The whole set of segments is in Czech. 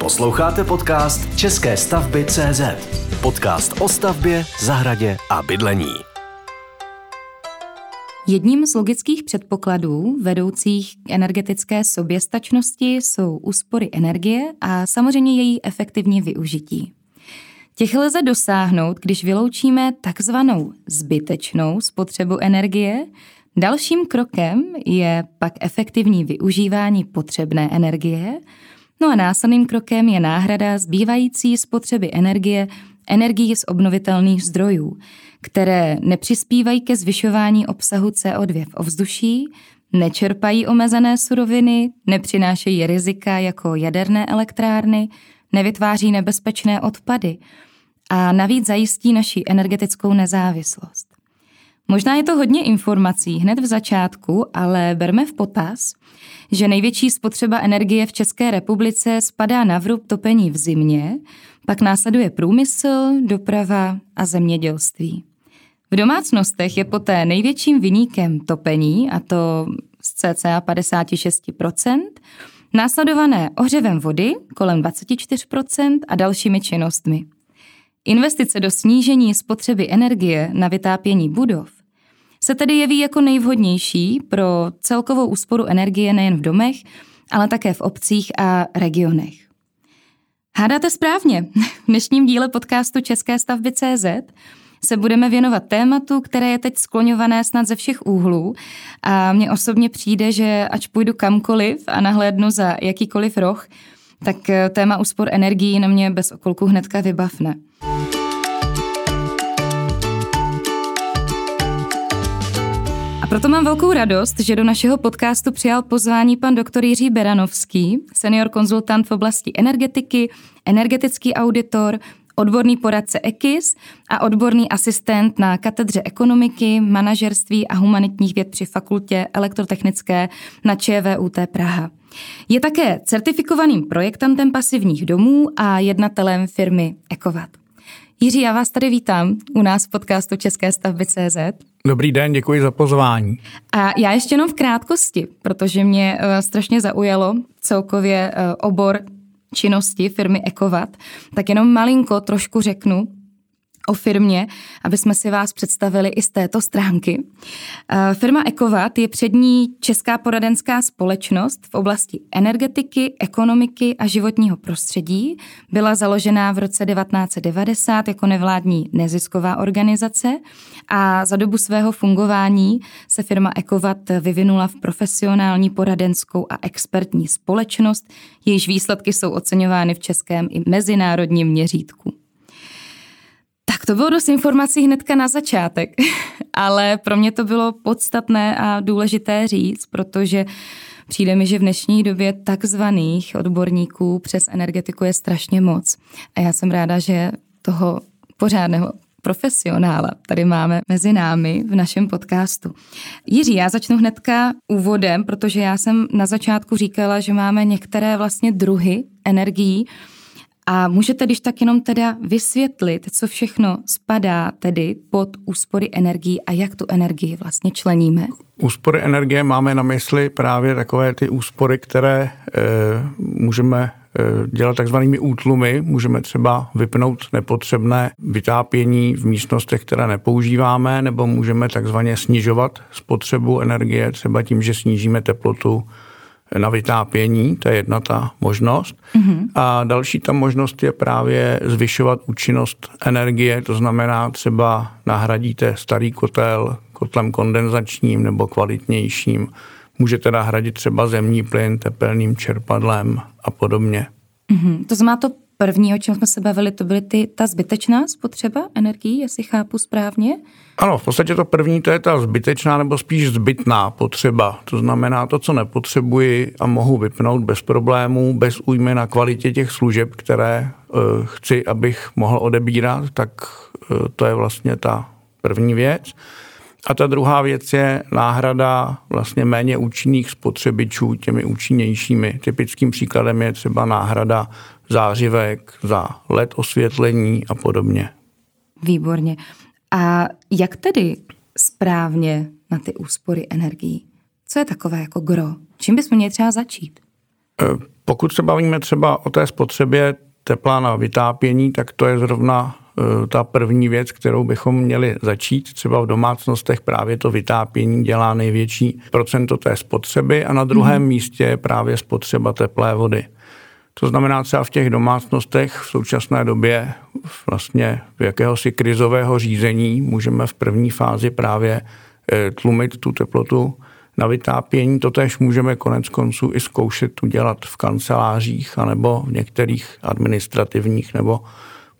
Posloucháte podcast České stavby CZ. Podcast o stavbě, zahradě a bydlení. Jedním z logických předpokladů vedoucích k energetické soběstačnosti jsou úspory energie a samozřejmě její efektivní využití. Těch lze dosáhnout, když vyloučíme takzvanou zbytečnou spotřebu energie. Dalším krokem je pak efektivní využívání potřebné energie, no a následným krokem je náhrada zbývající spotřeby energie energií z obnovitelných zdrojů, které nepřispívají ke zvyšování obsahu CO2 v ovzduší, nečerpají omezené suroviny, nepřinášejí rizika jako jaderné elektrárny, nevytváří nebezpečné odpady a navíc zajistí naši energetickou nezávislost. Možná je to hodně informací hned v začátku, ale berme v potaz, že největší spotřeba energie v České republice spadá na vrub topení v zimě, pak následuje průmysl, doprava a zemědělství. V domácnostech je poté největším vyníkem topení, a to z cca 56%, následované ohřevem vody kolem 24% a dalšími činnostmi. Investice do snížení spotřeby energie na vytápění budov se tedy jeví jako nejvhodnější pro celkovou úsporu energie nejen v domech, ale také v obcích a regionech. Hádáte správně. V dnešním díle podcastu České stavby CZ se budeme věnovat tématu, které je teď skloňované snad ze všech úhlů a mně osobně přijde, že ať půjdu kamkoliv a nahlédnu za jakýkoliv roh, tak téma úspor energií na mě bez okolku hnedka vybavne. A proto mám velkou radost, že do našeho podcastu přijal pozvání pan doktor Jiří Beranovský, senior konzultant v oblasti energetiky, energetický auditor, odborný poradce EKIS a odborný asistent na katedře ekonomiky, manažerství a humanitních věd při fakultě elektrotechnické na ČVUT Praha. Je také certifikovaným projektantem pasivních domů a jednatelem firmy Ekovat. Jiří, já vás tady vítám u nás v podcastu České stavby CZ. Dobrý den, děkuji za pozvání. A já ještě jenom v krátkosti, protože mě uh, strašně zaujalo celkově uh, obor činnosti firmy Ekovat, tak jenom malinko trošku řeknu, o firmě, aby jsme si vás představili i z této stránky. Eh, firma Ekovat je přední česká poradenská společnost v oblasti energetiky, ekonomiky a životního prostředí. Byla založená v roce 1990 jako nevládní nezisková organizace a za dobu svého fungování se firma Ekovat vyvinula v profesionální poradenskou a expertní společnost, jejíž výsledky jsou oceňovány v českém i mezinárodním měřítku. Tak to bylo dost informací hnedka na začátek, ale pro mě to bylo podstatné a důležité říct, protože přijde mi, že v dnešní době takzvaných odborníků přes energetiku je strašně moc. A já jsem ráda, že toho pořádného profesionála tady máme mezi námi v našem podcastu. Jiří, já začnu hnedka úvodem, protože já jsem na začátku říkala, že máme některé vlastně druhy energií, a můžete když tak jenom teda vysvětlit, co všechno spadá tedy pod úspory energií a jak tu energii vlastně členíme? Úspory energie máme na mysli právě takové ty úspory, které e, můžeme e, dělat takzvanými útlumy. Můžeme třeba vypnout nepotřebné vytápění v místnostech, které nepoužíváme, nebo můžeme takzvaně snižovat spotřebu energie třeba tím, že snížíme teplotu na vytápění, to je jedna ta možnost. Mm-hmm. A další ta možnost je právě zvyšovat účinnost energie, to znamená třeba nahradíte starý kotel kotlem kondenzačním nebo kvalitnějším. Můžete nahradit třeba zemní plyn tepelným čerpadlem a podobně. Mm-hmm. To znamená, to první, o čem jsme se bavili, to byly ty, ta zbytečná spotřeba energií, jestli chápu správně? Ano, v podstatě to první, to je ta zbytečná nebo spíš zbytná potřeba. To znamená to, co nepotřebuji a mohu vypnout bez problémů, bez újmy na kvalitě těch služeb, které uh, chci, abych mohl odebírat, tak uh, to je vlastně ta první věc. A ta druhá věc je náhrada vlastně méně účinných spotřebičů těmi účinnějšími. Typickým příkladem je třeba náhrada zářivek za LED osvětlení a podobně. Výborně. A jak tedy správně na ty úspory energií? Co je takové jako gro? Čím bychom měli třeba začít? Pokud se bavíme třeba o té spotřebě tepla na vytápění, tak to je zrovna Eh, ta první věc, kterou bychom měli začít. Třeba v domácnostech právě to vytápění dělá největší procento té spotřeby a na druhém mm. místě je právě spotřeba teplé vody. To znamená třeba v těch domácnostech v současné době vlastně v jakéhosi krizového řízení můžeme v první fázi právě eh, tlumit tu teplotu na vytápění. Totež můžeme konec konců i zkoušet udělat v kancelářích anebo v některých administrativních nebo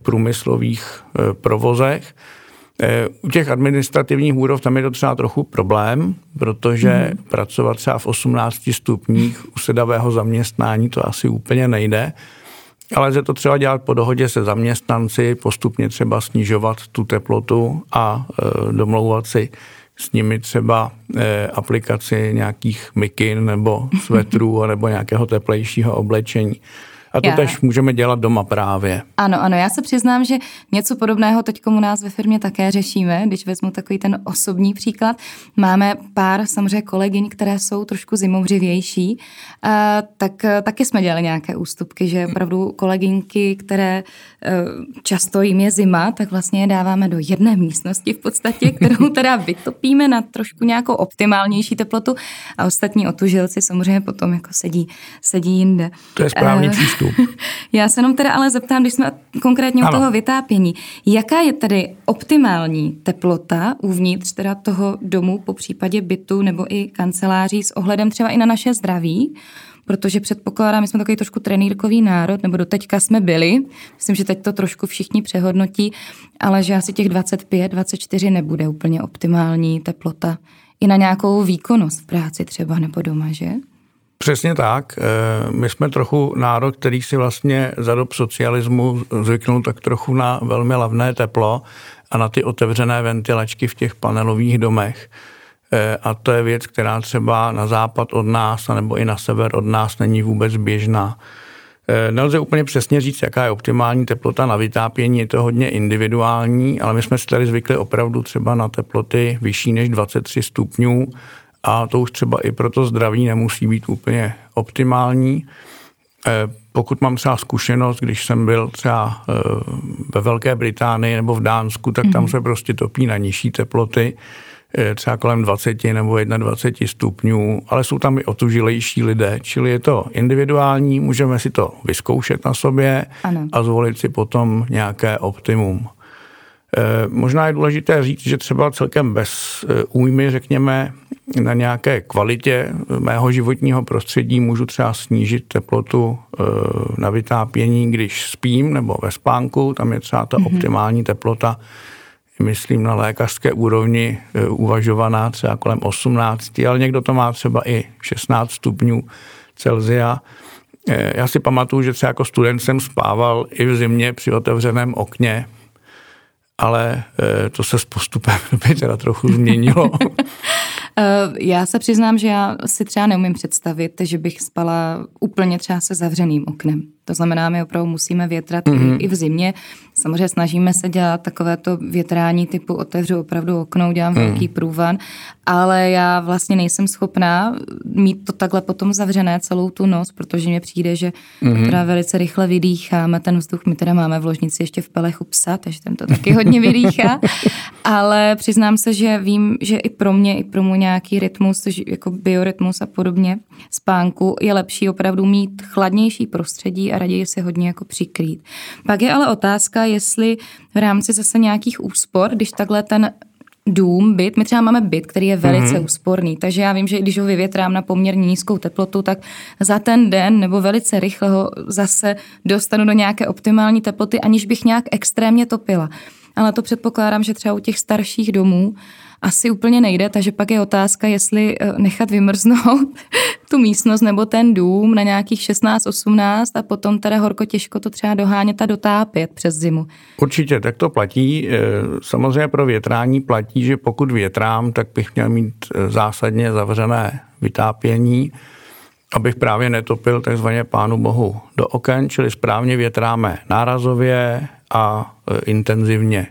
průmyslových eh, provozech. Eh, u těch administrativních budov tam je to třeba trochu problém, protože mm. pracovat třeba v 18 stupních u sedavého zaměstnání to asi úplně nejde. Ale lze to třeba dělat po dohodě se zaměstnanci, postupně třeba snižovat tu teplotu a e, domlouvat si s nimi třeba e, aplikaci nějakých mikin nebo svetrů nebo nějakého teplejšího oblečení. A to já. tež můžeme dělat doma právě. Ano, ano, já se přiznám, že něco podobného teď u nás ve firmě také řešíme, když vezmu takový ten osobní příklad. Máme pár samozřejmě kolegyň, které jsou trošku zimovřivější, tak taky jsme dělali nějaké ústupky, že opravdu kolegyňky, které e, často jim je zima, tak vlastně je dáváme do jedné místnosti v podstatě, kterou teda vytopíme na trošku nějakou optimálnější teplotu a ostatní otužilci samozřejmě potom jako sedí, sedí jinde. To je správný uh, přístup přístup. Já se jenom teda ale zeptám, když jsme konkrétně u toho vytápění, jaká je tedy optimální teplota uvnitř teda toho domu, po případě bytu nebo i kanceláří s ohledem třeba i na naše zdraví? protože předpokládám, my jsme takový trošku trenýrkový národ, nebo doteďka jsme byli, myslím, že teď to trošku všichni přehodnotí, ale že asi těch 25, 24 nebude úplně optimální teplota i na nějakou výkonnost v práci třeba nebo doma, že? Přesně tak. Eh, my jsme trochu národ, který si vlastně za dob socialismu zvyknul tak trochu na velmi lavné teplo a na ty otevřené ventilačky v těch panelových domech. Eh, a to je věc, která třeba na západ od nás, nebo i na sever od nás není vůbec běžná. Eh, nelze úplně přesně říct, jaká je optimální teplota na vytápění, je to hodně individuální, ale my jsme si tady zvykli opravdu třeba na teploty vyšší než 23 stupňů a to už třeba i pro to zdraví nemusí být úplně optimální. Eh, pokud mám třeba zkušenost, když jsem byl třeba eh, ve Velké Británii nebo v Dánsku, tak tam mhm. se prostě topí na nižší teploty, eh, třeba kolem 20 nebo 21 stupňů, ale jsou tam i otužilejší lidé, čili je to individuální, můžeme si to vyzkoušet na sobě ano. a zvolit si potom nějaké optimum. Možná je důležité říct, že třeba celkem bez újmy, řekněme, na nějaké kvalitě mého životního prostředí můžu třeba snížit teplotu eh, na vytápění, když spím nebo ve spánku, tam je třeba ta mm-hmm. optimální teplota, myslím na lékařské úrovni eh, uvažovaná třeba kolem 18, ale někdo to má třeba i 16 stupňů Celzia. Eh, já si pamatuju, že třeba jako student jsem spával i v zimě při otevřeném okně, ale to se s postupem by teda trochu změnilo. Eh, já se přiznám, že já si třeba neumím představit, že bych spala úplně třeba se zavřeným oknem. To znamená, my opravdu musíme větrat mm-hmm. i, i v zimě. Samozřejmě snažíme se dělat takovéto větrání typu otevřu opravdu okno, dělám mm. velký průvan, ale já vlastně nejsem schopná mít to takhle potom zavřené celou tu noc, protože mně přijde, že mm. teda velice rychle vydýcháme ten vzduch. My teda máme v ložnici ještě v pelechu psa, takže ten to taky hodně vydýchá. ale přiznám se, že vím, že i pro mě, i pro můj nějaký rytmus, jako biorytmus a podobně spánku je lepší opravdu mít chladnější prostředí a raději se hodně jako přikrýt. Pak je ale otázka, jestli v rámci zase nějakých úspor, když takhle ten dům, byt, my třeba máme byt, který je velice mm-hmm. úsporný, takže já vím, že když ho vyvětrám na poměrně nízkou teplotu, tak za ten den nebo velice rychle ho zase dostanu do nějaké optimální teploty, aniž bych nějak extrémně topila. Ale to předpokládám, že třeba u těch starších domů asi úplně nejde, takže pak je otázka, jestli eh, nechat vymrznout tu místnost nebo ten dům na nějakých 16-18 a potom teda horko těžko to třeba dohánět a dotápět přes zimu. Určitě, tak to platí. Eh, samozřejmě pro větrání platí, že pokud větrám, tak bych měl mít eh, zásadně zavřené vytápění, abych právě netopil takzvaně pánu bohu do oken, čili správně větráme nárazově a intenzivně.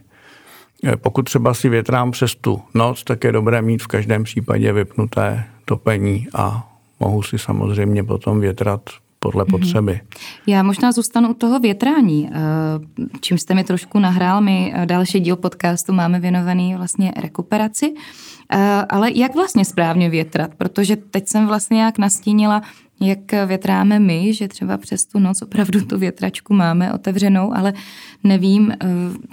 Eh, pokud třeba si větrám přes tu noc, tak je dobré mít v každém případě vypnuté topení a mohu si samozřejmě potom větrat podle potřeby. Já možná zůstanu u toho větrání, eh, čím jste mi trošku nahrál. My eh, další díl podcastu máme věnovaný vlastně rekuperaci. Eh, ale jak vlastně správně větrat? Protože teď jsem vlastně jak nastínila, jak větráme my, že třeba přes tu noc opravdu tu větračku máme otevřenou, ale nevím,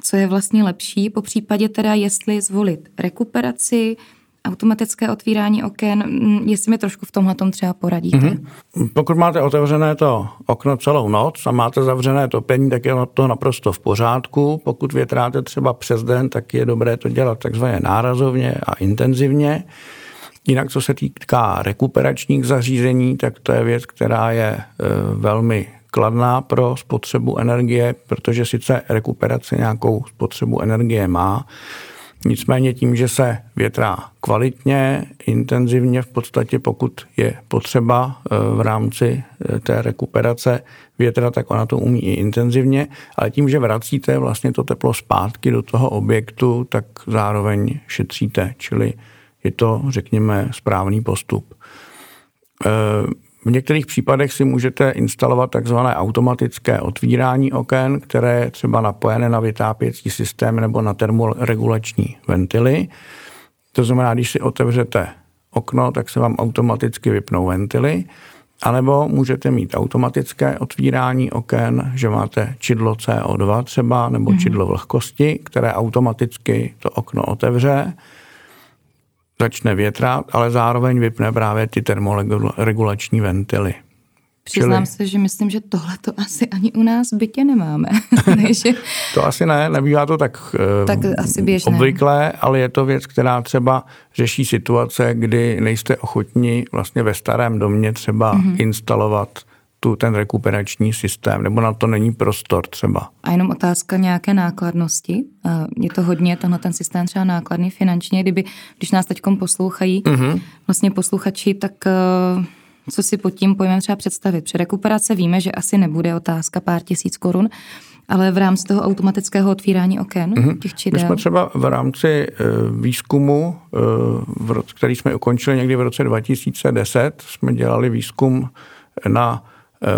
co je vlastně lepší. Po případě teda, jestli zvolit rekuperaci, automatické otvírání oken, mm, jestli mi trošku v tomhle tom třeba poradíte. Mm-hmm. Pokud máte otevřené to okno celou noc a máte zavřené topení, tak je to naprosto v pořádku. Pokud větráte třeba přes den, tak je dobré to dělat takzvaně nárazovně a intenzivně. Jinak, co se týká rekuperačních zařízení, tak to je věc, která je e, velmi kladná pro spotřebu energie, protože sice rekuperace nějakou spotřebu energie má, Nicméně tím, že se větrá kvalitně, intenzivně, v podstatě pokud je potřeba e, v rámci e, té rekuperace větra, tak ona to umí i intenzivně, ale tím, že vracíte vlastně to teplo zpátky do toho objektu, tak zároveň šetříte, čili je to, řekněme, správný postup. V některých případech si můžete instalovat takzvané automatické otvírání oken, které je třeba napojené na vytápěcí systém nebo na termoregulační ventily. To znamená, když si otevřete okno, tak se vám automaticky vypnou ventily, anebo můžete mít automatické otvírání oken, že máte čidlo CO2 třeba, nebo mm-hmm. čidlo vlhkosti, které automaticky to okno otevře začne větrat, ale zároveň vypne právě ty termoregulační ventily. Přiznám Čili... se, že myslím, že tohle to asi ani u nás v bytě nemáme. to asi ne, nebývá to tak, eh, tak asi běžné. obvyklé, ale je to věc, která třeba řeší situace, kdy nejste ochotní vlastně ve starém domě třeba mm-hmm. instalovat tu, ten rekuperační systém, nebo na to není prostor třeba. A jenom otázka nějaké nákladnosti. Je to hodně, tenhle ten systém třeba nákladný finančně, kdyby, když nás teď poslouchají mm-hmm. vlastně posluchači, tak eh, co si pod tím pojmem třeba představit? Při rekuperace víme, že asi nebude otázka pár tisíc korun, ale v rámci toho automatického otvírání oken mm-hmm. těch čidel? My jsme třeba v rámci eh, výzkumu, eh, který jsme ukončili někdy v roce 2010, jsme dělali výzkum na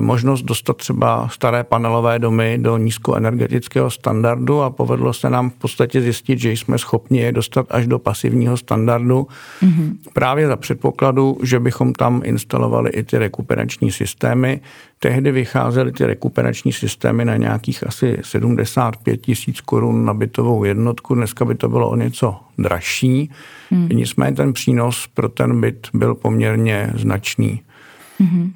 možnost dostat třeba staré panelové domy do nízkoenergetického standardu a povedlo se nám v podstatě zjistit, že jsme schopni je dostat až do pasivního standardu mm-hmm. právě za předpokladu, že bychom tam instalovali i ty rekuperační systémy. Tehdy vycházely ty rekuperační systémy na nějakých asi 75 tisíc korun na bytovou jednotku, dneska by to bylo o něco dražší. Mm. Nicméně ten přínos pro ten byt byl poměrně značný. Mm-hmm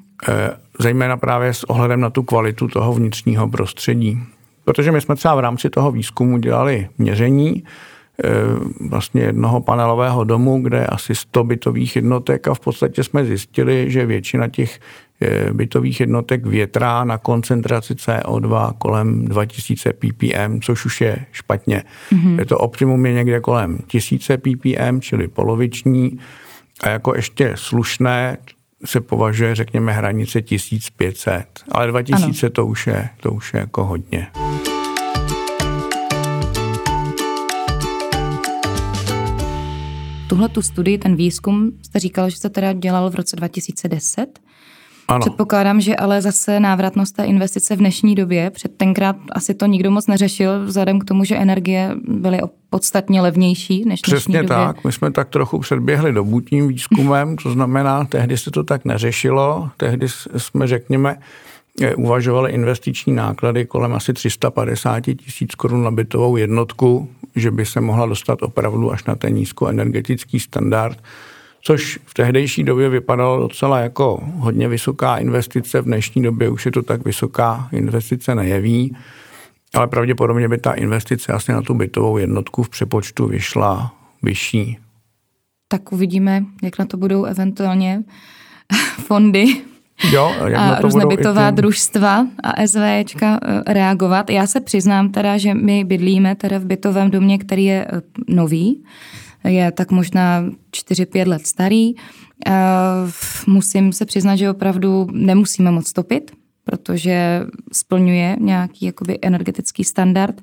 zejména právě s ohledem na tu kvalitu toho vnitřního prostředí. Protože my jsme třeba v rámci toho výzkumu dělali měření eh, vlastně jednoho panelového domu, kde je asi 100 bytových jednotek a v podstatě jsme zjistili, že většina těch eh, bytových jednotek větrá na koncentraci CO2 kolem 2000 ppm, což už je špatně. Mm-hmm. Je to optimum je někde kolem 1000 ppm, čili poloviční a jako ještě slušné, se považuje, řekněme, hranice 1500, ale 2000 to už, je, to už je jako hodně. Tuhle tu studii, ten výzkum, jste říkal, že jste teda dělal v roce 2010. Ano. Předpokládám, že ale zase návratnost té investice v dnešní době, před tenkrát asi to nikdo moc neřešil, vzhledem k tomu, že energie byly podstatně levnější než Přesně době. tak. My jsme tak trochu předběhli dobutním výzkumem, to znamená, tehdy se to tak neřešilo, tehdy jsme, řekněme, eh, uvažovali investiční náklady kolem asi 350 tisíc korun na bytovou jednotku, že by se mohla dostat opravdu až na ten nízkoenergetický standard což v tehdejší době vypadalo docela jako hodně vysoká investice. V dnešní době už je to tak vysoká investice nejeví, ale pravděpodobně by ta investice asi na tu bytovou jednotku v přepočtu vyšla vyšší. Tak uvidíme, jak na to budou eventuálně fondy Jo, jak a různé bytová družstva a SVčka eh, reagovat. Já se přiznám teda, že my bydlíme teda v bytovém domě, který je eh, nový, je tak možná 4-5 let starý. Musím se přiznat, že opravdu nemusíme moc topit, protože splňuje nějaký jakoby energetický standard.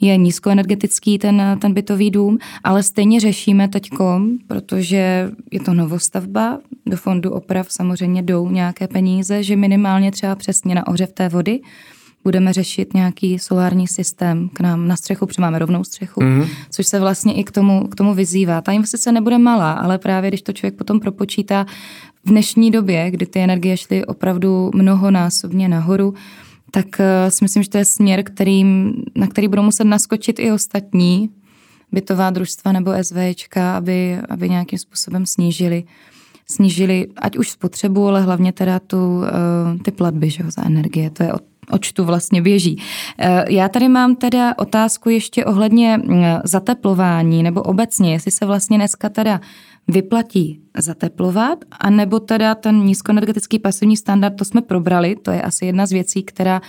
Je nízkoenergetický ten, ten bytový dům, ale stejně řešíme teď, protože je to novostavba, do fondu oprav samozřejmě jdou nějaké peníze, že minimálně třeba přesně na ohřev té vody budeme řešit nějaký solární systém k nám na střechu, protože máme rovnou střechu, mm-hmm. což se vlastně i k tomu, k tomu vyzývá. Ta investice nebude malá, ale právě když to člověk potom propočítá v dnešní době, kdy ty energie šly opravdu mnohonásobně nahoru, tak uh, si myslím, že to je směr, kterým, na který budou muset naskočit i ostatní bytová družstva nebo SVčka, aby, aby nějakým způsobem snížili snížili ať už spotřebu, ale hlavně teda tu, uh, ty platby že, za energie. To je očtu vlastně běží. Eh, já tady mám teda otázku ještě ohledně mm, zateplování nebo obecně, jestli se vlastně dneska teda vyplatí zateplovat, anebo teda ten nízkoenergetický pasivní standard, to jsme probrali, to je asi jedna z věcí, která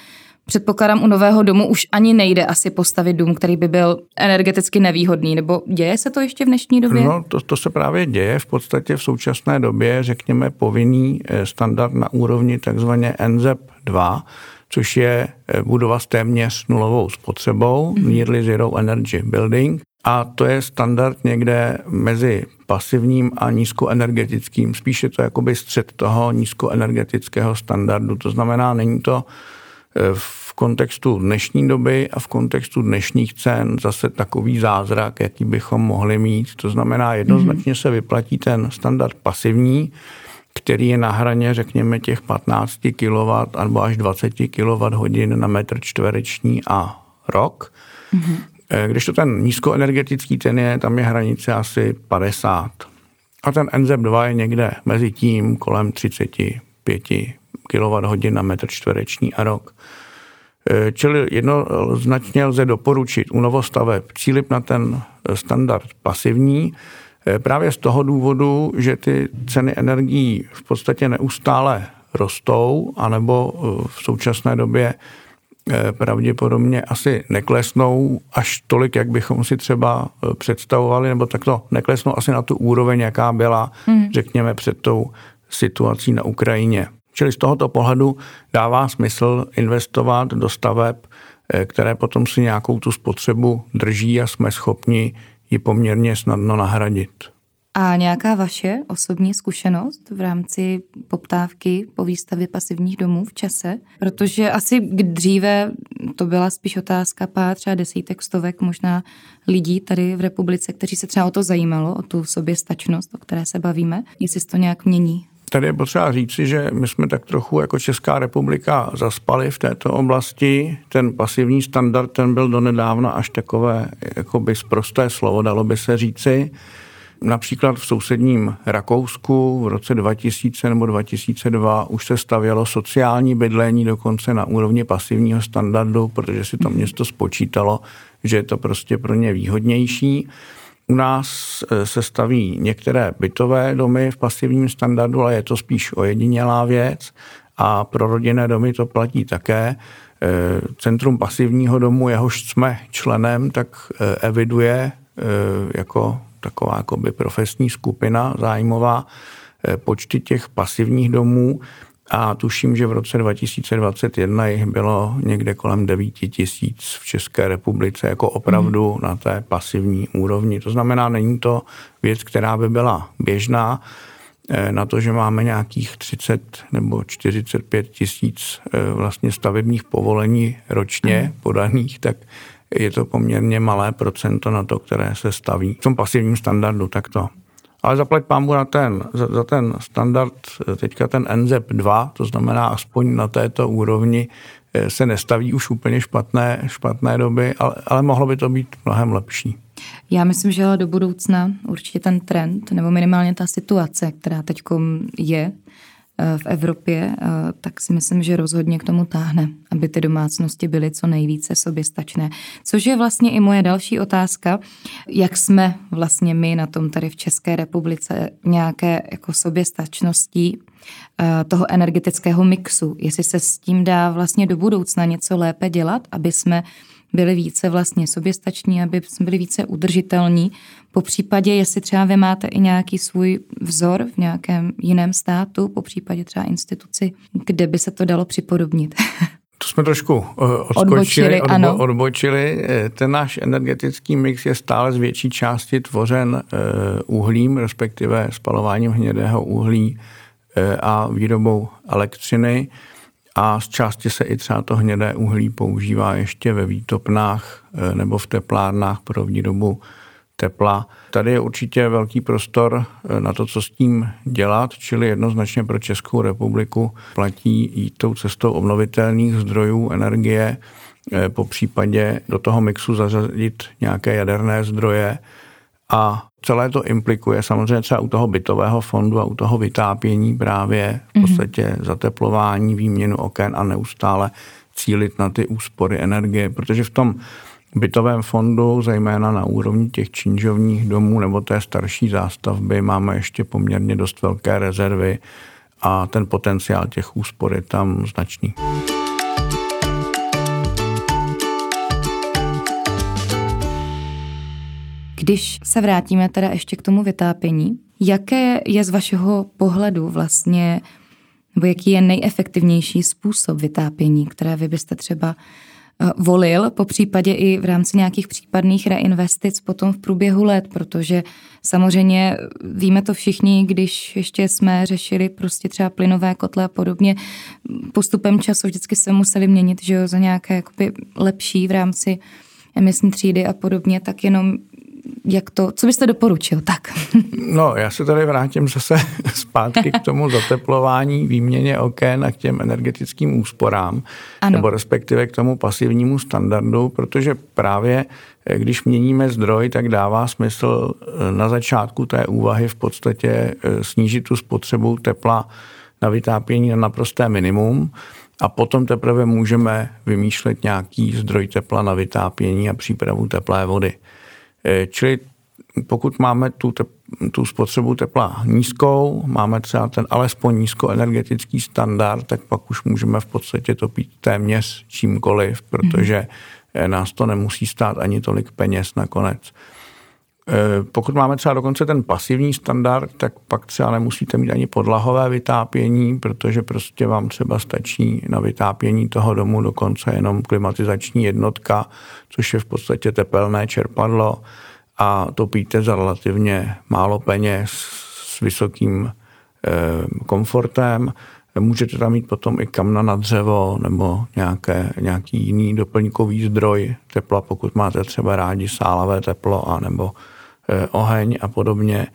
Předpokládám, u nového domu už ani nejde asi postavit dům, který by byl energeticky nevýhodný, nebo děje se to ještě v dnešní době? No, to, to se právě děje. V podstatě v současné době, řekněme, povinný eh, standard na úrovni takzvaně NZEP 2, což je eh, budova s téměř nulovou spotřebou, mm-hmm. Nearly Zero Energy Building. A to je standard někde mezi pasivním a nízkoenergetickým. Spíše to jakoby střed toho nízkoenergetického standardu. To znamená, není to eh, v kontextu dnešní doby a v kontextu dnešních cen zase takový zázrak, jaký bychom mohli mít. To znamená, jednoznačně se vyplatí ten standard pasivní, který je na hraně, řekněme, těch 15 kW nebo až 20 kWh na metr čtvereční a rok. Mm-hmm. Když to ten nízkoenergetický, ten je, tam je hranice asi 50. A ten NZEP2 je někde mezi tím kolem 35 kWh na metr čtvereční a rok. Eh, čili jednoznačně lze doporučit u novostaveb cílit na ten standard pasivní, Eh, právě z toho důvodu, že ty ceny energií v podstatě neustále rostou, anebo eh, v současné době eh, pravděpodobně asi neklesnou až tolik, jak bychom si třeba představovali, nebo takto neklesnou asi na tu úroveň, jaká byla, hmm. řekněme, před tou situací na Ukrajině. Čili z tohoto pohledu dává smysl investovat do staveb, které potom si nějakou tu spotřebu drží a jsme schopni ji poměrně snadno nahradit. A nějaká vaše osobní zkušenost v rámci poptávky po výstavě pasivních domů v čase? Protože asi dříve to byla spíš otázka pár třeba desítek, stovek možná lidí tady v republice, kteří se třeba o to zajímalo, o tu soběstačnost, o které se bavíme, jestli se to nějak mění. Tady je potřeba říci, že my jsme tak trochu jako Česká republika zaspali v této oblasti. Ten pasivní standard, ten byl donedávna až takové jakoby zprosté slovo, dalo by se říci. Například v sousedním Rakousku v roce 2000 nebo 2002 už se stavělo sociální bydlení dokonce na úrovni pasivního standardu, protože si to město spočítalo, že je to prostě pro ně výhodnější. U nás e, se staví některé bytové domy v pasivním standardu, ale je to spíš ojedinělá věc a pro rodinné domy to platí také. E, Centrum pasivního domu, jehož jsme členem, tak e, eviduje jako taková jakoby profesní skupina zájmová počty těch pasivních domů a tuším, že v roce 2021 jich bylo někde kolem 9 tisíc v České republice, jako opravdu hmm. na té pasivní úrovni. To znamená, není to věc, která by byla běžná. Eh, na to, že máme nějakých 30 nebo 45 tisíc eh, vlastně stavebních povolení ročně hmm. podaných, tak je to poměrně malé procento na to, které se staví v tom pasivním standardu takto. Ale zaplať pámu na ten, za, za ten standard, teďka ten NZEP 2, to znamená aspoň na této úrovni, eh, se nestaví už úplně špatné, špatné doby, ale, ale mohlo by to být mnohem lepší. Já myslím, že do budoucna určitě ten trend, nebo minimálně ta situace, která teď je, Eh, v Evropě, eh, tak si myslím, že rozhodně k tomu táhne, aby ty domácnosti byly co nejvíce soběstačné. Což je vlastně i moje další otázka, jak jsme vlastně my na tom tady v České republice nějaké jako soběstačností eh, toho energetického mixu, jestli se s tím dá vlastně do budoucna něco lépe dělat, aby jsme byli více vlastně soběstační, aby jsme byli více udržitelní. Po případě, jestli třeba vy máte i nějaký svůj vzor v nějakém jiném státu, po případě třeba instituci, kde by se to dalo připodobnit. To jsme trošku eh, odskočili, odbočili, odbo, odbočili. Eh, ten náš energetický mix je stále z větší části tvořen uhlím, respektive spalováním hnědého uhlí a výrobou elektřiny. A z části se i třeba to hnědé uhlí používá ještě ve výtopnách nebo v teplárnách pro výrobu tepla. Tady je určitě velký prostor eh, na to, co s tím dělat, čili jednoznačně pro Českou republiku platí jít tou cestou obnovitelných zdrojů energie, eh, po případě do toho mixu zařadit nějaké jaderné zdroje a celé to implikuje samozřejmě třeba u toho bytového fondu a u toho vytápění právě v mhm. podstatě zateplování, výměnu oken a neustále cílit na ty úspory energie, protože v tom bytovém fondu, zejména na úrovni těch činžovních domů nebo té starší zástavby, máme ještě poměrně dost velké rezervy a ten potenciál těch úspor je tam značný. Když se vrátíme teda ještě k tomu vytápění, jaké je z vašeho pohledu vlastně, nebo jaký je nejefektivnější způsob vytápění, které vy byste třeba Eh, volil, po případě i v rámci nějakých případných reinvestic potom v průběhu let, protože samozřejmě víme to všichni, když ještě jsme řešili prostě třeba plynové kotle a podobně, postupem času vždycky se museli měnit, že jo, za nějaké jakoby lepší v rámci emisní třídy a podobně, tak jenom jak to, co byste doporučil? Tak. No, já se tady vrátím zase zpátky k tomu zateplování, výměně oken a k těm energetickým úsporám, ano. nebo respektive k tomu pasivnímu standardu, protože právě eh, když měníme zdroj, tak dává smysl eh, na začátku té úvahy v podstatě eh, snížit tu spotřebu tepla na vytápění na naprosté minimum a potom teprve můžeme vymýšlet nějaký zdroj tepla na vytápění a přípravu teplé vody. Eh, čili pokud máme tu, te, tu spotřebu tepla nízkou, máme třeba ten alespoň nízkoenergetický standard, tak pak už můžeme v podstatě topit téměř čímkoliv, protože mm-hmm. nás to nemusí stát ani tolik peněz nakonec. Eh, pokud máme třeba dokonce ten pasivní standard, tak pak třeba nemusíte mít ani podlahové vytápění, protože prostě vám třeba stačí na vytápění toho domu dokonce jenom klimatizační jednotka, což je v podstatě tepelné čerpadlo a topíte za relativně málo peněz s vysokým eh, komfortem. Můžete tam mít potom i kamna na dřevo nebo nějaké, nějaký jiný doplňkový zdroj tepla, pokud máte třeba rádi sálavé teplo a nebo Eh, oheň a podobně.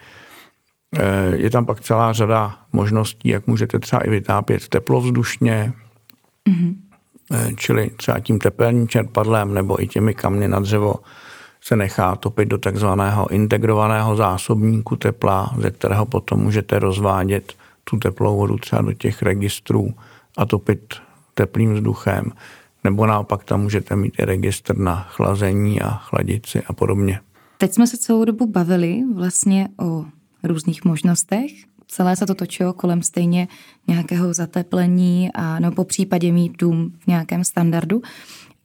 Eh, je tam pak celá řada možností, jak můžete třeba i vytápět teplovzdušně, mm-hmm. čili třeba tím tepelním čerpadlem nebo i těmi kamny na dřevo se nechá topit do takzvaného integrovaného zásobníku tepla, ze kterého potom můžete rozvádět tu teplou vodu třeba do těch registrů a topit teplým vzduchem. Nebo naopak tam můžete mít i registr na chlazení a chladici a podobně. Teď jsme se celou dobu bavili vlastně o různých možnostech. Celé se to točilo kolem stejně nějakého zateplení a no po případě mít dům v nějakém standardu.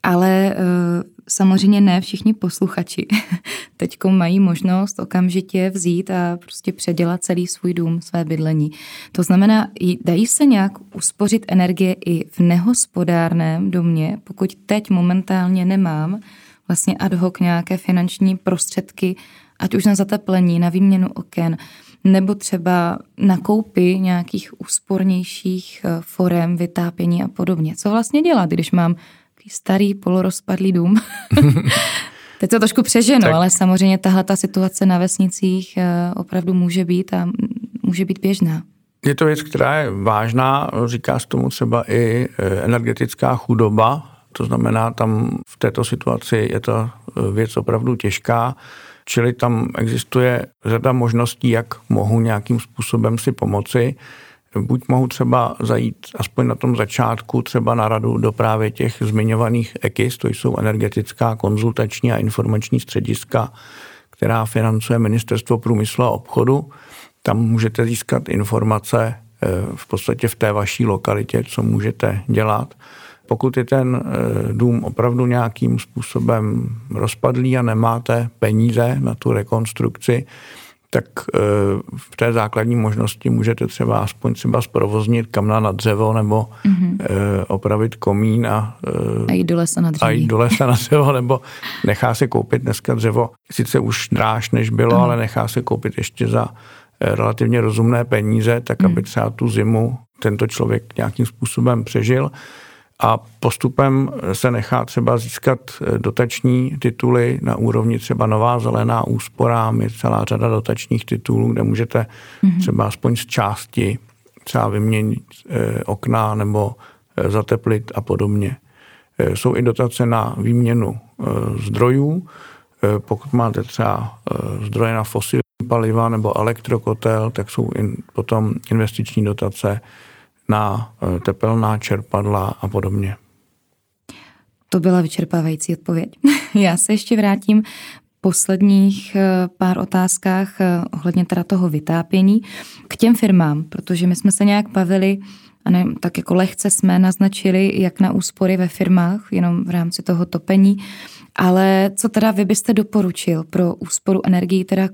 Ale e, samozřejmě ne všichni posluchači teď mají možnost okamžitě vzít a prostě předělat celý svůj dům, své bydlení. To znamená, dají se nějak uspořit energie i v nehospodárném domě, pokud teď momentálně nemám vlastně ad hoc nějaké finanční prostředky, ať už na zateplení, na výměnu oken, nebo třeba na koupy nějakých úspornějších eh, forem vytápění a podobně. Co vlastně dělat, když mám starý polorozpadlý dům? Teď to trošku přeženu, tak. ale samozřejmě tahle ta situace na vesnicích eh, opravdu může být a může být běžná. Je to věc, která je vážná, říká se tomu třeba i eh, energetická chudoba, to znamená, tam v této situaci je to e, věc opravdu těžká, čili tam existuje řada možností, jak mohu nějakým způsobem si pomoci. Buď mohu třeba zajít aspoň na tom začátku třeba na radu do právě těch zmiňovaných EKIS, to jsou energetická konzultační a informační střediska, která financuje Ministerstvo průmyslu a obchodu. Tam můžete získat informace e, v podstatě v té vaší lokalitě, co můžete dělat pokud je ten eh, dům opravdu nějakým způsobem rozpadlý a nemáte peníze na tu rekonstrukci, tak eh, v té základní možnosti můžete třeba aspoň třeba zprovoznit kamna na dřevo nebo mm-hmm. opravit komín a, a jít do lesa na dřevo. A jít do lesa na dřevo, nebo nechá se koupit dneska dřevo, sice už dráž než bylo, mm. ale nechá se koupit ještě za relativně rozumné peníze, tak aby mhm. třeba tu zimu tento člověk nějakým způsobem přežil a postupem se nechá třeba získat eh, dotační tituly na úrovni třeba Nová zelená úspora, je celá řada dotačních titulů, kde můžete mm-hmm. třeba aspoň z části třeba vyměnit eh, okna nebo eh, zateplit a podobně. Jsou i dotace na výměnu zdrojů, pokud máte třeba zdroje na fosilní paliva nebo elektrokotel, tak jsou in, potom investiční dotace na eh, tepelná čerpadla a podobně. To byla vyčerpávající odpověď. Já se ještě vrátím posledních eh, pár otázkách eh, ohledně teda toho vytápění k těm firmám, protože my jsme se nějak bavili a ne, tak jako lehce jsme naznačili, jak na úspory ve firmách, jenom v rámci toho topení, ale co teda vy byste doporučil pro úsporu energií teda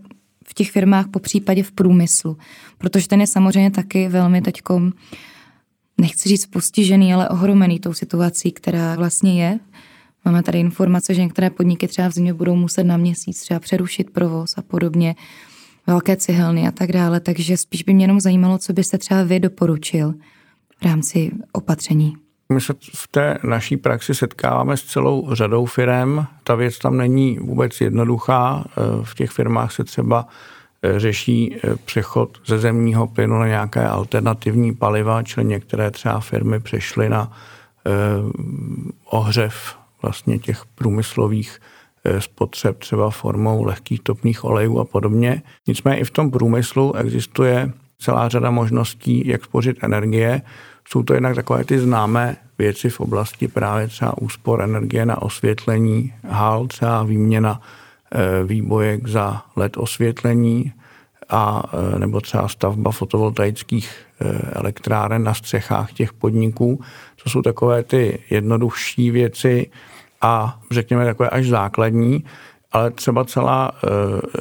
v těch firmách, po případě v průmyslu, protože ten je samozřejmě taky velmi teďkom nechci říct postižený, ale ohromený tou situací, která vlastně je. Máme tady informace, že některé podniky třeba v zimě budou muset na měsíc třeba přerušit provoz a podobně, velké cihelny a tak dále, takže spíš by mě jenom zajímalo, co byste třeba vy doporučil v rámci opatření. My se v té naší praxi setkáváme s celou řadou firm. Ta věc tam není vůbec jednoduchá. V těch firmách se třeba řeší eh, přechod ze zemního plynu na nějaké alternativní paliva, čili některé třeba firmy přešly na eh, ohřev vlastně těch průmyslových eh, spotřeb třeba formou lehkých topných olejů a podobně. Nicméně i v tom průmyslu existuje celá řada možností, jak spořit energie. Jsou to jednak takové ty známé věci v oblasti právě třeba úspor energie na osvětlení hal, třeba výměna výbojek za LED osvětlení a eh, nebo třeba stavba fotovoltaických eh, elektráren na střechách těch podniků. To jsou takové ty jednodušší věci a řekněme takové až základní, ale třeba celá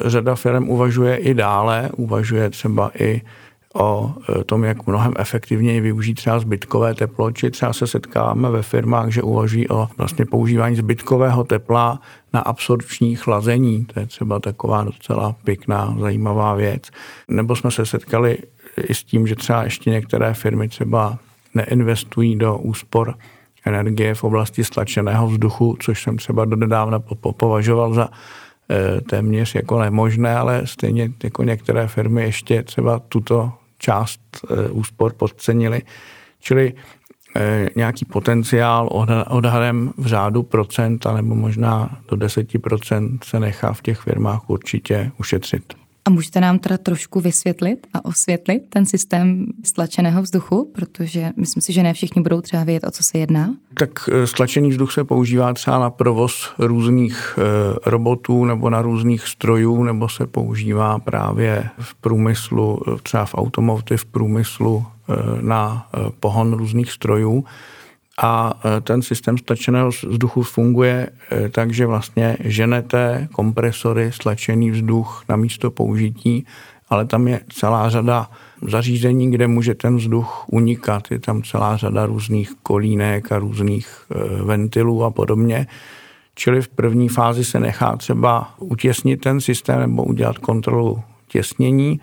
řada firm uvažuje i dále, uvažuje třeba i o e, tom, jak mnohem efektivněji využít třeba zbytkové teplo, či třeba se setkáváme ve firmách, že uvažují o vlastně používání zbytkového tepla na absorpční chlazení. To je třeba taková docela pěkná, zajímavá věc. Nebo jsme se setkali i s tím, že třeba ještě některé firmy třeba neinvestují do úspor energie v oblasti stlačeného vzduchu, což jsem třeba dodávna považoval za e, téměř jako nemožné, ale stejně jako některé firmy ještě třeba tuto část eh, úspor podcenili. Čili eh, nějaký potenciál odhadem v řádu procent, nebo možná do deseti procent se nechá v těch firmách určitě ušetřit. A můžete nám teda trošku vysvětlit a osvětlit ten systém stlačeného vzduchu, protože myslím si, že ne všichni budou třeba vědět, o co se jedná. Tak eh, stlačený vzduch se používá třeba na provoz různých eh, robotů nebo na různých strojů, nebo se používá právě v průmyslu, eh, třeba v automotive průmyslu na pohon různých strojů. A e, ten systém stlačeného vzduchu funguje e, tak, že vlastně ženete kompresory stlačený vzduch na místo použití, ale tam je celá řada zařízení, kde může ten vzduch unikat. Je tam celá řada různých kolínek a různých e, ventilů a podobně. Čili v první fázi se nechá třeba utěsnit ten systém nebo udělat kontrolu těsnění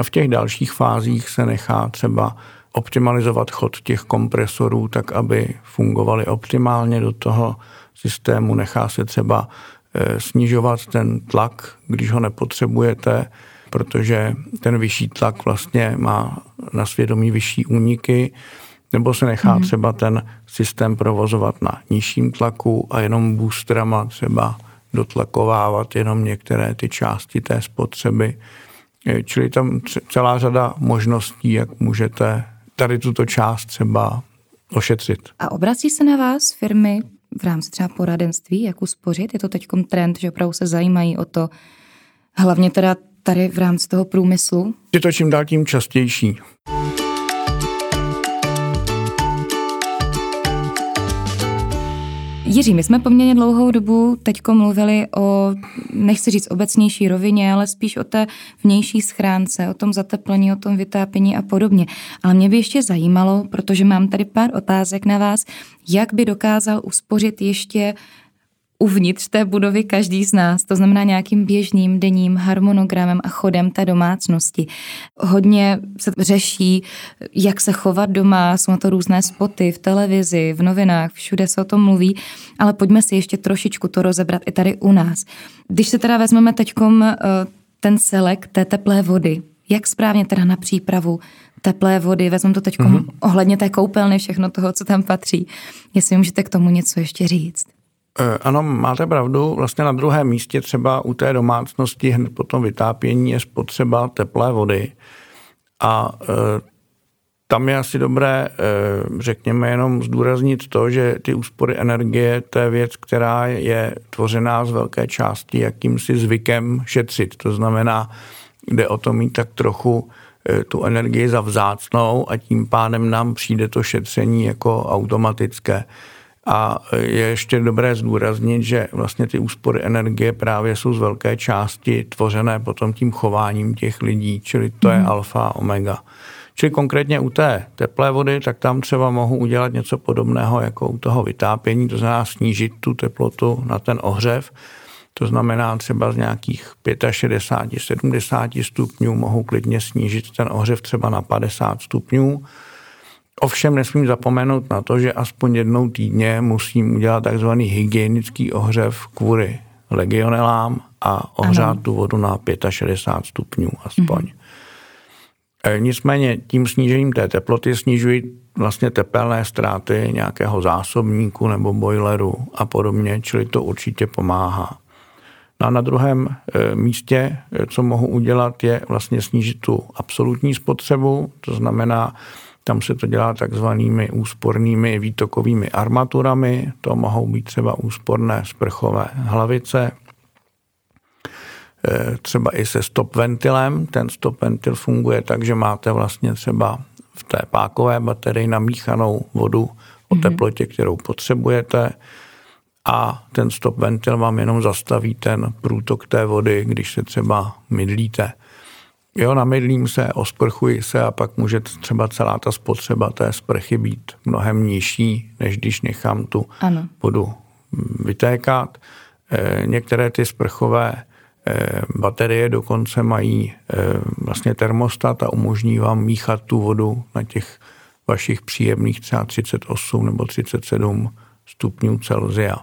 a v těch dalších fázích se nechá třeba optimalizovat chod těch kompresorů tak, aby fungovaly optimálně do toho systému. Nechá se třeba eh, snižovat ten tlak, když ho nepotřebujete, protože ten vyšší tlak vlastně má na svědomí vyšší úniky, nebo se nechá mm. třeba ten systém provozovat na nižším tlaku a jenom boostrama třeba dotlakovávat jenom některé ty části té spotřeby. Eh, čili tam celá řada možností, jak můžete tady tuto část třeba ošetřit. A obrací se na vás firmy v rámci třeba poradenství, jak uspořit? Je to teď trend, že opravdu se zajímají o to, hlavně teda tady v rámci toho průmyslu? Je to čím dál tím častější. Jiří, my jsme poměrně dlouhou dobu teďko mluvili o, nechci říct obecnější rovině, ale spíš o té vnější schránce, o tom zateplení, o tom vytápění a podobně. Ale mě by ještě zajímalo, protože mám tady pár otázek na vás, jak by dokázal uspořit ještě uvnitř té budovy každý z nás, to znamená nějakým běžným denním harmonogramem a chodem té domácnosti. Hodně se řeší, jak se chovat doma, jsou na to různé spoty v televizi, v novinách, všude se o tom mluví, ale pojďme si ještě trošičku to rozebrat i tady u nás. Když se teda vezmeme teďkom eh, ten selek té teplé vody, jak správně teda na přípravu teplé vody, vezmu to teď mm-hmm. ohledně té koupelny, všechno toho, co tam patří. Jestli můžete k tomu něco ještě říct. Eh, ano, máte pravdu. Vlastně na druhém místě třeba u té domácnosti hned po tom vytápění je spotřeba teplé vody. A e, tam je asi dobré, e, řekněme, jenom zdůraznit to, že ty úspory energie, to je věc, která je tvořená z velké části jakýmsi zvykem šetřit. To znamená, jde o to mít tak trochu tu energii za vzácnou a tím pádem nám přijde to šetření jako automatické. A je ještě dobré zdůraznit, že vlastně ty úspory energie právě jsou z velké části tvořené potom tím chováním těch lidí, čili to je mm. alfa a omega. Čili konkrétně u té teplé vody, tak tam třeba mohu udělat něco podobného jako u toho vytápění, to znamená snížit tu teplotu na ten ohřev. To znamená třeba z nějakých 65, 70 stupňů mohu klidně snížit ten ohřev třeba na 50 stupňů Ovšem nesmím zapomenout na to, že aspoň jednou týdně musím udělat takzvaný hygienický ohřev kvůli legionelám a ohřát ano. tu vodu na 65 stupňů aspoň. Mm-hmm. Nicméně tím snížením té teploty snižují vlastně tepelné ztráty nějakého zásobníku nebo boileru a podobně, čili to určitě pomáhá. No a na druhém e, místě, e, co mohu udělat, je vlastně snížit tu absolutní spotřebu, to znamená tam se to dělá takzvanými úspornými výtokovými armaturami. To mohou být třeba úsporné sprchové hlavice, e, třeba i se stop ventilem. Ten stop ventil funguje tak, že máte vlastně třeba v té pákové baterii namíchanou vodu o mhm. teplotě, kterou potřebujete a ten stop ventil vám jenom zastaví ten průtok té vody, když se třeba mydlíte. Jo, namydlím se, osprchuji se a pak může třeba celá ta spotřeba té sprchy být mnohem nižší, než když nechám tu ano. vodu vytékat. E, některé ty sprchové e, baterie dokonce mají e, vlastně termostat a umožní vám míchat tu vodu na těch vašich příjemných třeba 38 nebo 37 stupňů Celsia.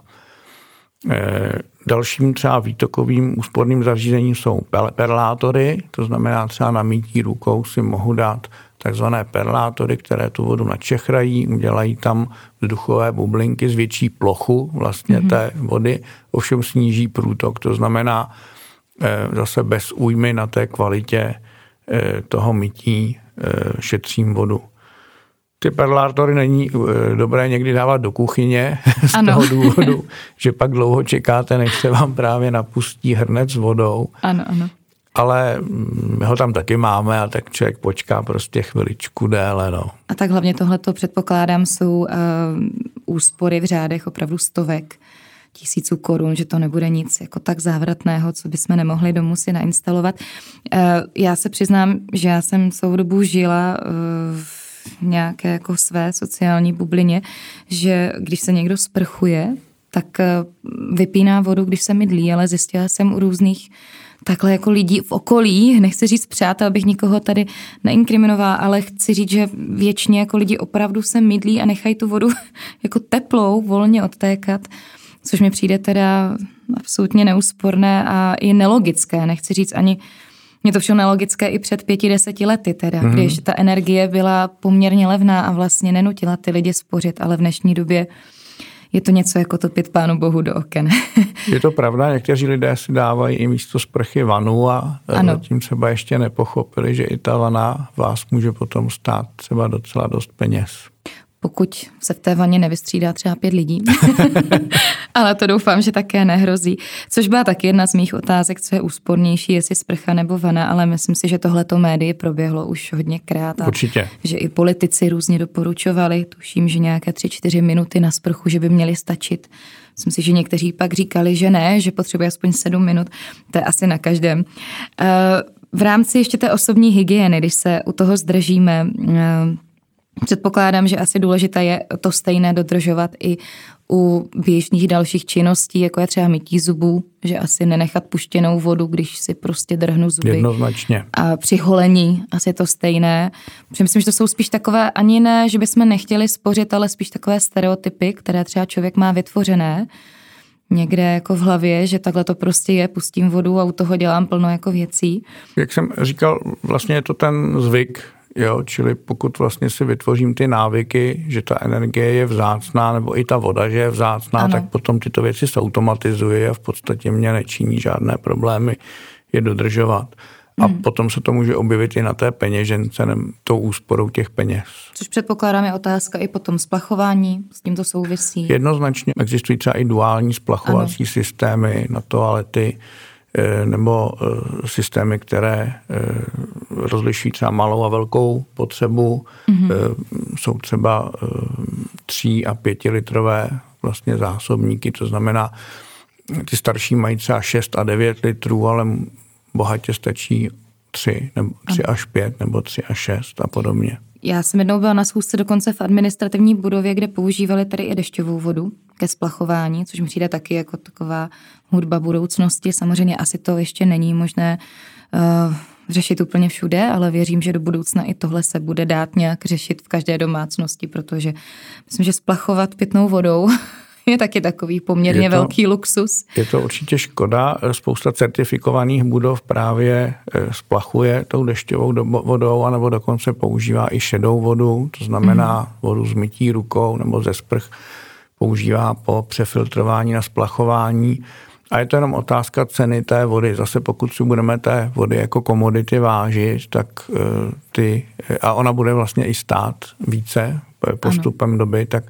Dalším třeba výtokovým úsporným zařízením jsou perlátory, to znamená třeba na mítí rukou si mohu dát takzvané perlátory, které tu vodu načechrají, udělají tam vzduchové bublinky, zvětší plochu vlastně mm-hmm. té vody, ovšem sníží průtok, to znamená eh, zase bez újmy na té kvalitě eh, toho mytí eh, šetřím vodu. Ty perlátory není eh, dobré někdy dávat do kuchyně z ano. toho důvodu, že pak dlouho čekáte, než se vám právě napustí hrnec s vodou. Ano, ano. Ale mm, my ho tam taky máme a tak člověk počká prostě chviličku déle. No. A tak hlavně tohleto předpokládám jsou uh, úspory v řádech opravdu stovek tisíců korun, že to nebude nic jako tak závratného, co bychom nemohli domů si nainstalovat. Uh, já se přiznám, že já jsem celou dobu žila uh, v nějaké jako své sociální bublině, že když se někdo sprchuje, tak eh, vypíná vodu, když se mydlí, ale zjistila jsem u různých takhle jako lidí v okolí, nechci říct přátel, abych nikoho tady neinkriminovala, ale chci říct, že většině jako lidi opravdu se mydlí a nechají tu vodu jako teplou volně odtékat, což mi přijde teda absolutně neúsporné a i nelogické. Nechci říct ani mě to všechno nelogické i před pěti, deseti lety teda, mm-hmm. když ta energie byla poměrně levná a vlastně nenutila ty lidi spořit, ale v dnešní době je to něco jako to pět pánu bohu do oken. je to pravda, někteří lidé si dávají i místo sprchy vanu a ano. tím třeba ještě nepochopili, že i ta vana vás může potom stát třeba docela dost peněz. Pokud se v té vaně nevystřídá třeba pět lidí. Ale to doufám, že také nehrozí. Což byla taky jedna z mých otázek, co je úspornější, jestli sprcha nebo vana, ale myslím si, že tohleto médii proběhlo už hodně krát. A Určitě. Že i politici různě doporučovali, tuším, že nějaké tři, čtyři minuty na sprchu, že by měly stačit. Myslím si, že někteří pak říkali, že ne, že potřebuje aspoň sedm minut. To je asi na každém. Eh, v rámci ještě té osobní hygieny, když se u toho zdržíme, eh, Předpokládám, že asi důležité je to stejné dodržovat i u běžných dalších činností, jako je třeba mytí zubů, že asi nenechat puštěnou vodu, když si prostě drhnu zuby. Jednoznačně. A při holení asi to stejné. Protože myslím, že to jsou spíš takové ani ne, že bychom nechtěli spořit, ale spíš takové stereotypy, které třeba člověk má vytvořené někde jako v hlavě, že takhle to prostě je, pustím vodu a u toho dělám plno jako věcí. Jak jsem říkal, vlastně je to ten zvyk, Jo, čili pokud vlastně si vytvořím ty návyky, že ta energie je vzácná, nebo i ta voda, že je vzácná, ano. tak potom tyto věci se automatizují a v podstatě mě nečiní žádné problémy je dodržovat. A hmm. potom se to může objevit i na té peněžence, tou úsporou těch peněz. Což předpokládám je otázka i potom splachování, s tím to souvisí. Jednoznačně existují třeba i duální splachovací ano. systémy na toalety, Eh, nebo eh, systémy, které eh, rozliší třeba malou a velkou potřebu. Mm-hmm. Jsou třeba tří a pětilitrové vlastně zásobníky, to znamená, ty starší mají třeba 6 a 9 litrů, ale bohatě stačí 3, nebo 3 až 5, nebo 3 až 6 a podobně. Já jsem jednou byla na schůzce dokonce v administrativní budově, kde používali tady i dešťovou vodu ke splachování, což mi přijde taky jako taková hudba budoucnosti. Samozřejmě asi to ještě není možné uh, řešit úplně všude, ale věřím, že do budoucna i tohle se bude dát nějak řešit v každé domácnosti, protože myslím, že splachovat pitnou vodou je taky takový poměrně to, velký luxus. Je to určitě škoda. Spousta certifikovaných budov právě eh, splachuje tou dešťovou vodou, anebo dokonce používá i šedou vodu, to znamená mm. vodu z mytí rukou nebo ze sprch používá po přefiltrování na splachování. A je to jenom otázka ceny té vody. Zase pokud si budeme té vody jako komodity vážit, tak eh, ty, a ona bude vlastně i stát více postupem ano. doby, tak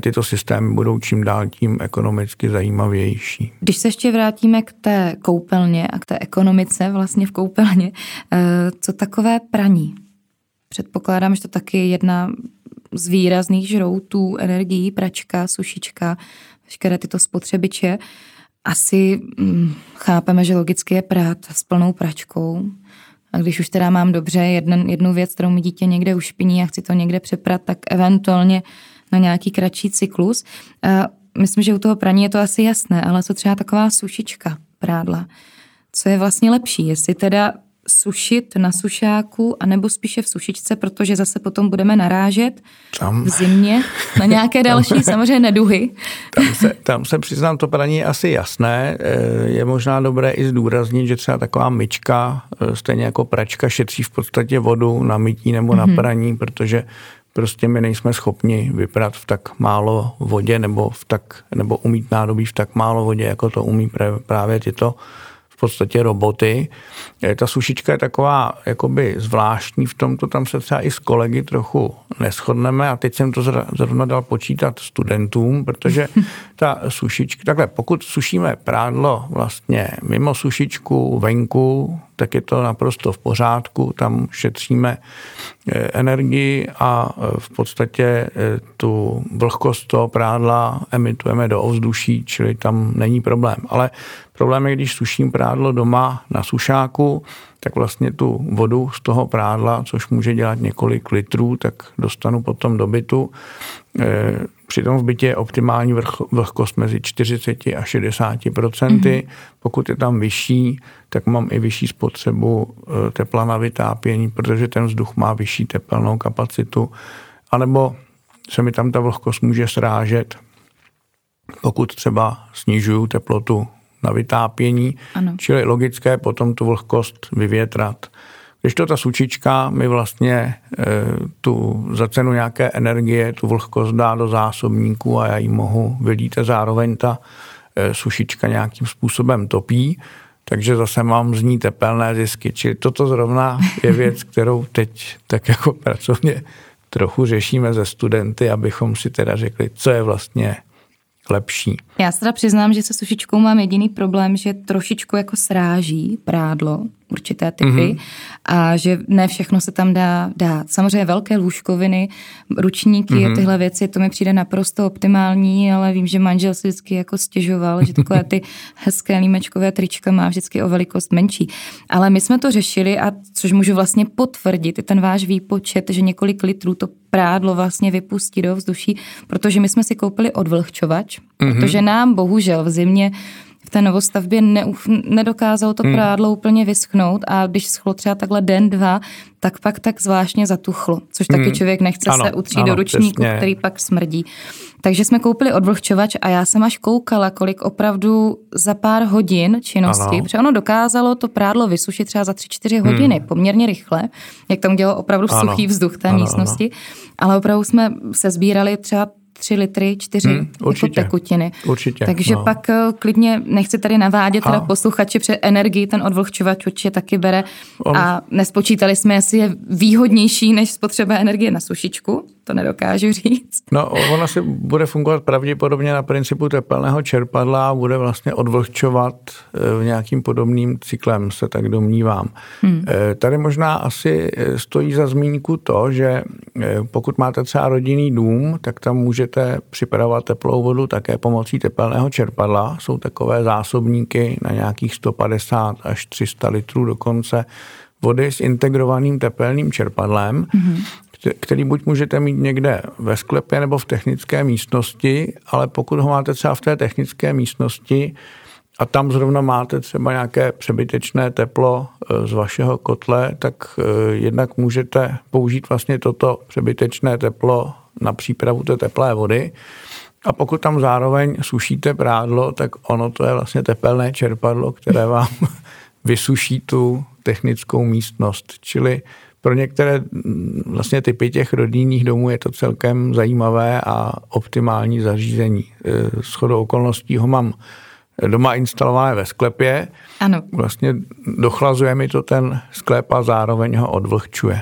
tyto systémy budou čím dál tím ekonomicky zajímavější. Když se ještě vrátíme k té koupelně a k té ekonomice vlastně v koupelně, eh, co takové praní? Předpokládám, že to taky je jedna z výrazných žroutů energií, pračka, sušička, veškeré tyto spotřebiče. Asi hm, chápeme, že logicky je prát s plnou pračkou. A když už teda mám dobře jeden, jednu věc, kterou mi dítě někde ušpiní a chci to někde přeprat, tak eventuálně na nějaký kratší cyklus. Myslím, že u toho praní je to asi jasné, ale co třeba taková sušička prádla? Co je vlastně lepší? Jestli teda sušit na sušáku, anebo spíše v sušičce, protože zase potom budeme narážet tam, v zimě na nějaké další tam, samozřejmě neduhy. Tam se, tam se přiznám, to praní je asi jasné. Eh, je možná dobré i zdůraznit, že třeba taková myčka, eh, stejně jako pračka, šetří v podstatě vodu na mytí nebo mm-hmm. na mhm. praní, protože prostě my nejsme schopni vyprat v tak málo vodě nebo, v tak, nebo umít nádobí v tak málo vodě, jako to umí právě tyto v podstatě roboty. Ta sušička je taková jakoby zvláštní v tomto, tam se třeba i s kolegy trochu neschodneme a teď jsem to zrovna dal počítat studentům, protože ta sušička, takhle pokud sušíme prádlo vlastně mimo sušičku, venku, tak je to naprosto v pořádku, tam šetříme eh, energii a eh, v podstatě eh, tu vlhkost toho prádla emitujeme do ovzduší, čili tam není problém. Ale problém je, když suším prádlo doma na sušáku, tak vlastně tu vodu z toho prádla, což může dělat několik litrů, tak dostanu potom do bytu. Přitom v bytě je optimální vlhkost mezi 40 a 60 procenty. Mm-hmm. Pokud je tam vyšší, tak mám i vyšší spotřebu eh, tepla na vytápění, protože ten vzduch má vyšší tepelnou kapacitu. A nebo se mi tam ta vlhkost může srážet, pokud třeba snižuju teplotu na vytápění, ano. čili logické potom tu vlhkost vyvětrat. Když to ta sučička mi vlastně e, tu za cenu nějaké energie tu vlhkost dá do zásobníku a já ji mohu vylít a zároveň ta e, sušička nějakým způsobem topí, takže zase mám z ní tepelné zisky. Čili toto zrovna je věc, kterou teď tak jako pracovně trochu řešíme ze studenty, abychom si teda řekli, co je vlastně lepší. Já se teda přiznám, že se sušičkou mám jediný problém, že trošičku jako sráží prádlo, určité typy mm-hmm. a že ne všechno se tam dá dát. Samozřejmě velké lůžkoviny, ručníky mm-hmm. a tyhle věci, to mi přijde naprosto optimální, ale vím, že manžel si vždycky jako stěžoval, že takové ty hezké límečkové trička má vždycky o velikost menší. Ale my jsme to řešili a což můžu vlastně potvrdit, i ten váš výpočet, že několik litrů to prádlo vlastně vypustí do vzduší, protože my jsme si koupili odvlhčovač, mm-hmm. protože nám bohužel v zimě v té novostavbě neuf, nedokázalo to hmm. prádlo úplně vyschnout a když schlo třeba takhle den, dva, tak pak tak zvláštně zatuchlo, což taky hmm. člověk nechce ano, se utřít ano, do ručníku, přesně. který pak smrdí. Takže jsme koupili odvlhčovač a já jsem až koukala, kolik opravdu za pár hodin činnosti, ano. protože ono dokázalo to prádlo vysušit třeba za 3-4 hodiny, hmm. poměrně rychle, jak tam dělalo opravdu ano. suchý vzduch té ano, místnosti, ano. ale opravdu jsme se sbírali třeba 3 litry, 4 hmm, jako tekutiny. Určitě. Takže no. pak eh, klidně nechci tady navádět teda posluchači, při energii ten odvlhčovač určitě taky bere On... a nespočítali jsme, jestli je výhodnější než spotřeba energie na sušičku, to nedokážu říct. No, ona si bude fungovat pravděpodobně na principu tepelného čerpadla a bude vlastně odvlhčovat eh, v nějakým podobným cyklem, se tak domnívám. Hmm. Eh, tady možná asi stojí za zmínku to, že pokud máte třeba rodinný dům, tak tam může můžete připravovat teplou vodu také pomocí tepelného čerpadla. Jsou takové zásobníky na nějakých 150 až 300 litrů dokonce vody s integrovaným tepelným čerpadlem, mm-hmm. Který buď můžete mít někde ve sklepě nebo v technické místnosti, ale pokud ho máte třeba v té technické místnosti, a tam zrovna máte třeba nějaké přebytečné teplo e, z vašeho kotle, tak e, jednak můžete použít vlastně toto přebytečné teplo na přípravu té teplé vody. A pokud tam zároveň sušíte prádlo, tak ono to je vlastně tepelné čerpadlo, které vám vysuší tu technickou místnost. Čili pro některé vlastně typy těch rodinných domů je to celkem zajímavé a optimální zařízení. E, s chodou okolností ho mám doma instalované ve sklepě. Ano. Vlastně dochlazuje mi to ten sklep a zároveň ho odvlhčuje.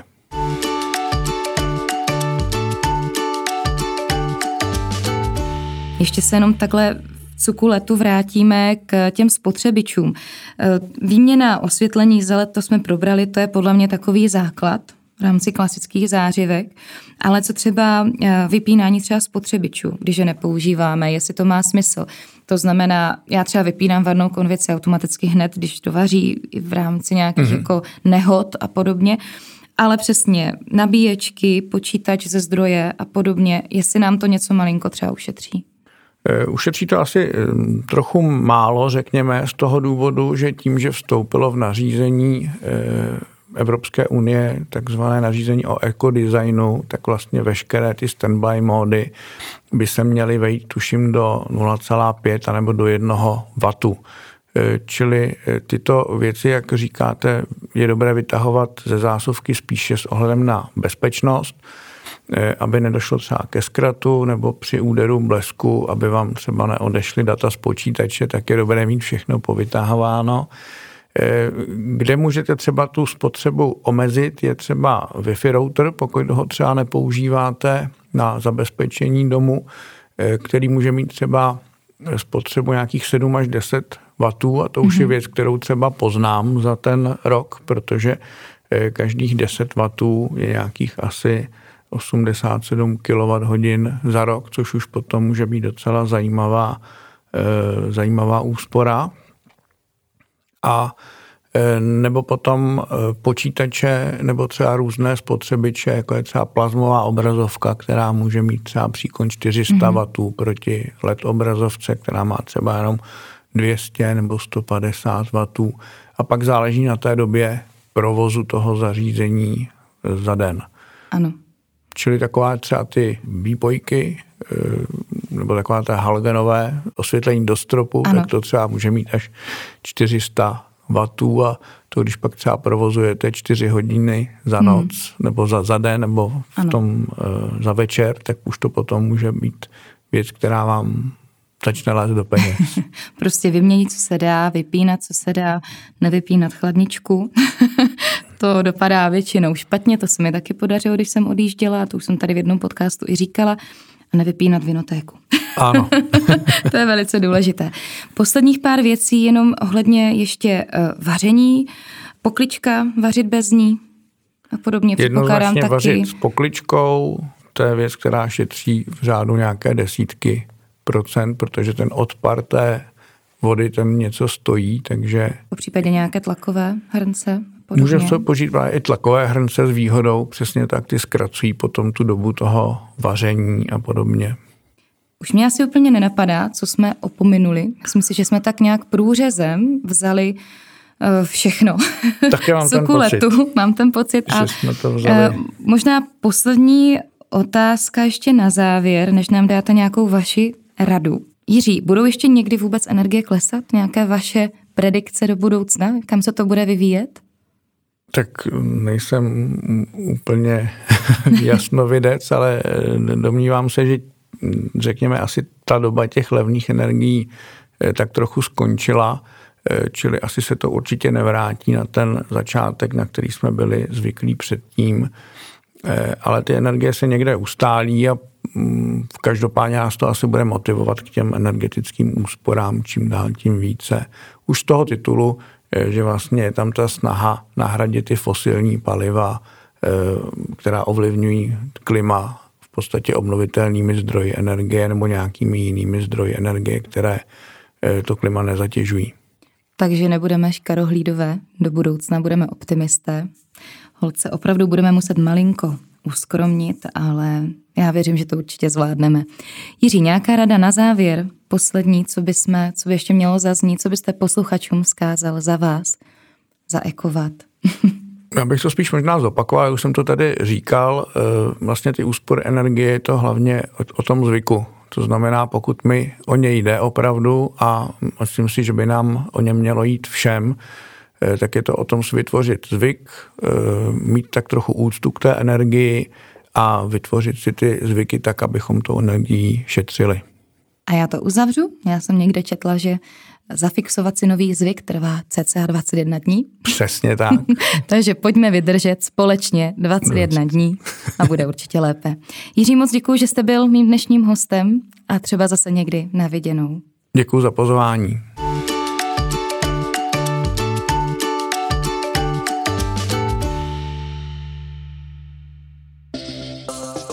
Ještě se jenom takhle cuku letu vrátíme k těm spotřebičům. E, výměna osvětlení zelet, to jsme probrali, to je podle mě takový základ v rámci klasických zářivek, ale co třeba e, vypínání třeba spotřebičů, když je nepoužíváme, jestli to má smysl. To znamená, já třeba vypínám varnou konvici automaticky hned, když to vaří v rámci nějakých mm-hmm. jako nehod a podobně, ale přesně nabíječky, počítač ze zdroje a podobně, jestli nám to něco malinko třeba ušetří. Eh, ušetří to asi eh, trochu málo, řekněme, z toho důvodu, že tím, že vstoupilo v nařízení eh, Evropské unie takzvané nařízení o ekodesignu, tak vlastně veškeré ty standby módy by se měly vejít, tuším, do 0,5 nebo do 1 W. Čili tyto věci, jak říkáte, je dobré vytahovat ze zásuvky spíše s ohledem na bezpečnost, aby nedošlo třeba ke zkratu nebo při úderu blesku, aby vám třeba neodešly data z počítače, tak je dobré mít všechno povytahováno. Eh, kde můžete třeba tu spotřebu omezit, je třeba Wi-Fi router, pokud ho třeba nepoužíváte na zabezpečení domu, eh, který může mít třeba spotřebu nějakých 7 až 10 W a to už mm-hmm. je mhm. věc, kterou třeba poznám za ten rok, protože každých 10 W je nějakých asi 87 kWh za rok, což už potom může být docela zajímavá, e, zajímavá úspora. A e, nebo potom e, počítače nebo třeba různé spotřebiče, jako je třeba plazmová obrazovka, která může mít třeba příkon 400 mm-hmm. W proti LED obrazovce, která má třeba jenom 200 nebo 150 W. A pak záleží na té době provozu toho zařízení za den. Ano. Čili taková třeba ty výpojky, eh, nebo taková ta halogenové osvětlení do stropu, ano. tak to třeba může mít až 400 W a to, když pak třeba provozujete 4 hodiny za hmm. noc, hmm. nebo za, za den, nebo v ano. tom uh, za večer, tak už to potom může být věc, která vám začne lézt do peněz. prostě vyměnit, co se dá, vypínat, co se dá, nevypínat chladničku. to dopadá většinou špatně, to se mi taky podařilo, když jsem odjížděla, to už jsem tady v jednom podcastu i říkala, a nevypínat vinotéku. Ano. to je velice důležité. Posledních pár věcí jenom ohledně ještě uh, vaření, poklička, vařit bez ní a podobně. Jednoznačně taky. vařit s pokličkou, to je věc, která šetří v řádu nějaké desítky procent, protože ten odpar té vody ten něco stojí, takže... Po případě nějaké tlakové hrnce? Můžeme se použít i tlakové hrnce s výhodou, přesně tak, ty zkracují potom tu dobu toho vaření a podobně. Už mě asi úplně nenapadá, co jsme opominuli. Myslím si, že jsme tak nějak průřezem vzali uh, všechno. Tak já mám ten pocit. Mám ten pocit. A, jsme to vzali. Uh, možná poslední otázka ještě na závěr, než nám dáte nějakou vaši radu. Jiří, budou ještě někdy vůbec energie klesat? Nějaké vaše predikce do budoucna? Kam se to bude vyvíjet? Tak nejsem úplně jasnovidec, ale domnívám se, že řekněme asi ta doba těch levných energií eh, tak trochu skončila, eh, čili asi se to určitě nevrátí na ten začátek, na který jsme byli zvyklí předtím, eh, ale ty energie se někde ustálí a mm, každopádně nás to asi bude motivovat k těm energetickým úsporám čím dál tím více. Už z toho titulu, že vlastně je tam ta snaha nahradit ty fosilní paliva, která ovlivňují klima podstatě obnovitelnými zdroji energie nebo nějakými jinými zdroji energie, které eh, to klima nezatěžují. Takže nebudeme škarohlídové, do budoucna budeme optimisté. Holce, opravdu budeme muset malinko uskromnit, ale já věřím, že to určitě zvládneme. Jiří, nějaká rada na závěr, poslední, co by, jsme, co by ještě mělo zaznít, co byste posluchačům vzkázal za vás, za Ekovat? Já bych to spíš možná zopakoval, už jsem to tady říkal, eh, vlastně ty úspory energie je to hlavně o, tom zvyku. To znamená, pokud mi o ně jde opravdu a myslím si, že by nám o ně mělo jít všem, eh, tak je to o tom si vytvořit zvyk, eh, mít tak trochu úctu k té energii a vytvořit si ty zvyky tak, abychom tu energii šetřili. A já to uzavřu. Já jsem někde četla, že zafixovat si nový zvyk trvá cca 21 dní. Přesně tak. Takže pojďme vydržet společně 21 dní a bude určitě lépe. Jiří, moc děkuji, že jste byl mým dnešním hostem a třeba zase někdy na viděnou. Děkuji za pozvání.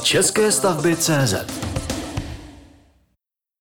České stavby CZ